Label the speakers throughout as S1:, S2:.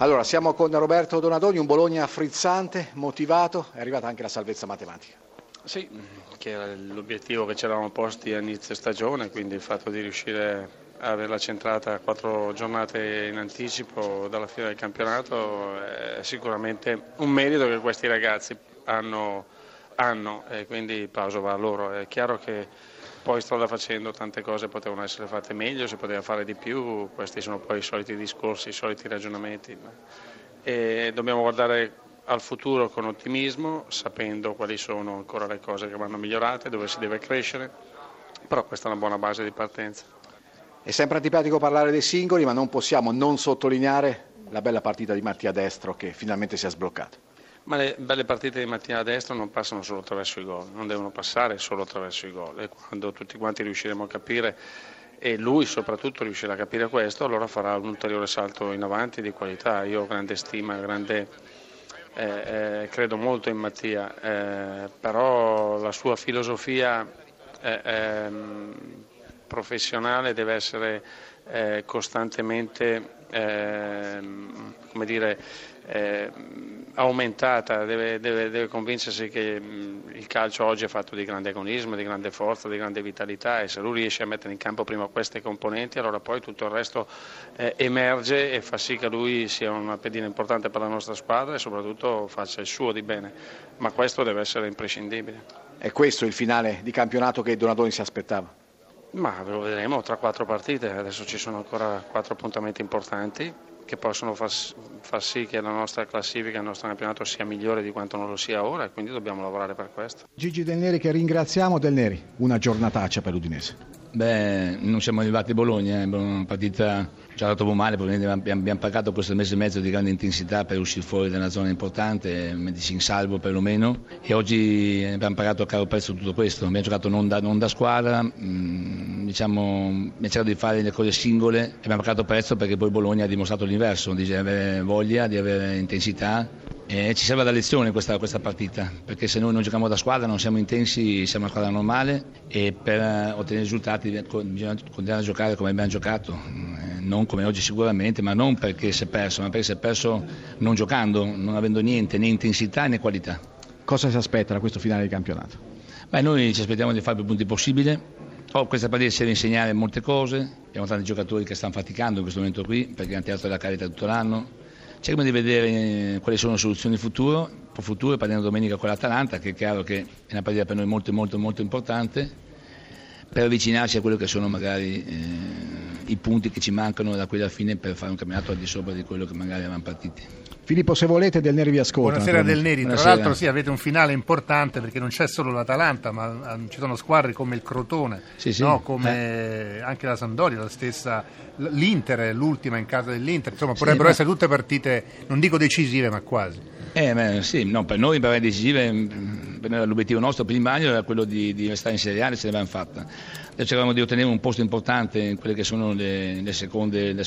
S1: Allora, siamo con Roberto Donadoni, un Bologna frizzante, motivato, è arrivata anche la salvezza matematica.
S2: Sì, che era l'obiettivo che ci eravamo posti a inizio stagione, quindi il fatto di riuscire a averla centrata quattro giornate in anticipo dalla fine del campionato è sicuramente un merito che questi ragazzi hanno, hanno e quindi plauso va a loro. È chiaro che poi strada facendo tante cose potevano essere fatte meglio, si poteva fare di più, questi sono poi i soliti discorsi, i soliti ragionamenti. E dobbiamo guardare al futuro con ottimismo, sapendo quali sono ancora le cose che vanno migliorate, dove si deve crescere, però questa è una buona base di partenza.
S1: È sempre antipatico parlare dei singoli, ma non possiamo non sottolineare la bella partita di Mattia Destro che finalmente si è sbloccato.
S2: Ma le belle partite di mattina a destra non passano solo attraverso i gol, non devono passare solo attraverso i gol e quando tutti quanti riusciremo a capire e lui soprattutto riuscirà a capire questo, allora farà un ulteriore salto in avanti di qualità. Io ho grande stima, grande, eh, eh, credo molto in Mattia, eh, però la sua filosofia eh, ehm, professionale deve essere eh, costantemente ehm, come dire, eh, aumentata, deve, deve, deve, convincersi che mh, il calcio oggi è fatto di grande agonismo, di grande forza, di grande vitalità e se lui riesce a mettere in campo prima queste componenti allora poi tutto il resto eh, emerge e fa sì che lui sia una pedina importante per la nostra squadra e soprattutto faccia il suo di bene, ma questo deve essere imprescindibile.
S1: È questo il finale di campionato che Donadoni si aspettava?
S2: Ma lo vedremo tra quattro partite, adesso ci sono ancora quattro appuntamenti importanti che possono far, far, sì che la nostra classifica, il nostro campionato sia migliore di quanto non lo sia ora e quindi dobbiamo lavorare per questo.
S1: Gigi Del Neri che ringraziamo Del Neri, una giornataccia per l'Udinese.
S3: Beh, non siamo arrivati a Bologna, è una partita già la trovo male, probabilmente abbiamo pagato questo mese e mezzo di grande intensità per uscire fuori da una zona importante, mettersi in salvo perlomeno e oggi abbiamo pagato a caro prezzo tutto questo, abbiamo giocato non da, non da squadra, mm, diciamo, abbiamo cercato di fare le cose singole abbiamo pagato prezzo perché poi Bologna ha dimostrato l'inverso, di avere voglia, di avere intensità e ci serve da lezione questa, questa, partita, perché se noi non giochiamo da squadra, non siamo intensi, siamo una squadra normale e per ottenere risultati bisogna continuare a giocare come abbiamo giocato, eh, non come oggi sicuramente, ma non perché si è perso, ma perché si è perso non giocando, non avendo niente, né intensità né qualità.
S1: Cosa si aspetta da questo finale di campionato?
S3: Beh, noi ci aspettiamo di fare più punti possibile. Oh, questa partita ci deve insegnare molte cose, abbiamo tanti giocatori che stanno faticando in questo momento qui perché hanno tirato la carica tutto l'anno cerchiamo di vedere eh, quali sono le soluzioni futuro, per futuro parliamo domenica con l'Atalanta che è chiaro che è una partita per noi molto molto molto importante per avvicinarci a quello che sono magari eh, i punti che ci mancano da qui alla fine per fare un campionato al di sopra di quello che magari avevamo partiti.
S1: Filippo, se volete, Del Neri vi ascolta.
S4: Buonasera Del Neri, tra l'altro sì, avete un finale importante perché non c'è solo l'Atalanta, ma ci sono squadre come il Crotone, sì, sì. No? come eh. anche la Sampdoria, la stessa, l'Inter, l'ultima in casa dell'Inter, insomma potrebbero ma... essere tutte partite, non dico decisive, ma quasi.
S3: Eh, beh, sì, no, per noi per decisive, l'obiettivo nostro primario era quello di, di restare in Serie A, ce l'abbiamo fatta. Cercavamo di ottenere un posto importante in quelle che sono le, le seconde, le,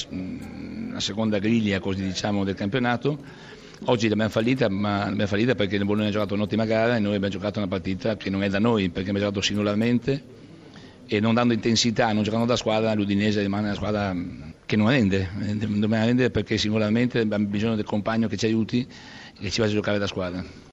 S3: la seconda griglia così diciamo, del campionato. Oggi l'abbiamo fallita, ma l'abbiamo fallita perché il Bologna ha giocato un'ottima gara e noi abbiamo giocato una partita che non è da noi, perché abbiamo giocato singolarmente e non dando intensità, non giocando da squadra, l'Udinese rimane una squadra che non rende, dobbiamo rendere perché singolarmente abbiamo bisogno del compagno che ci aiuti e che ci faccia giocare da squadra.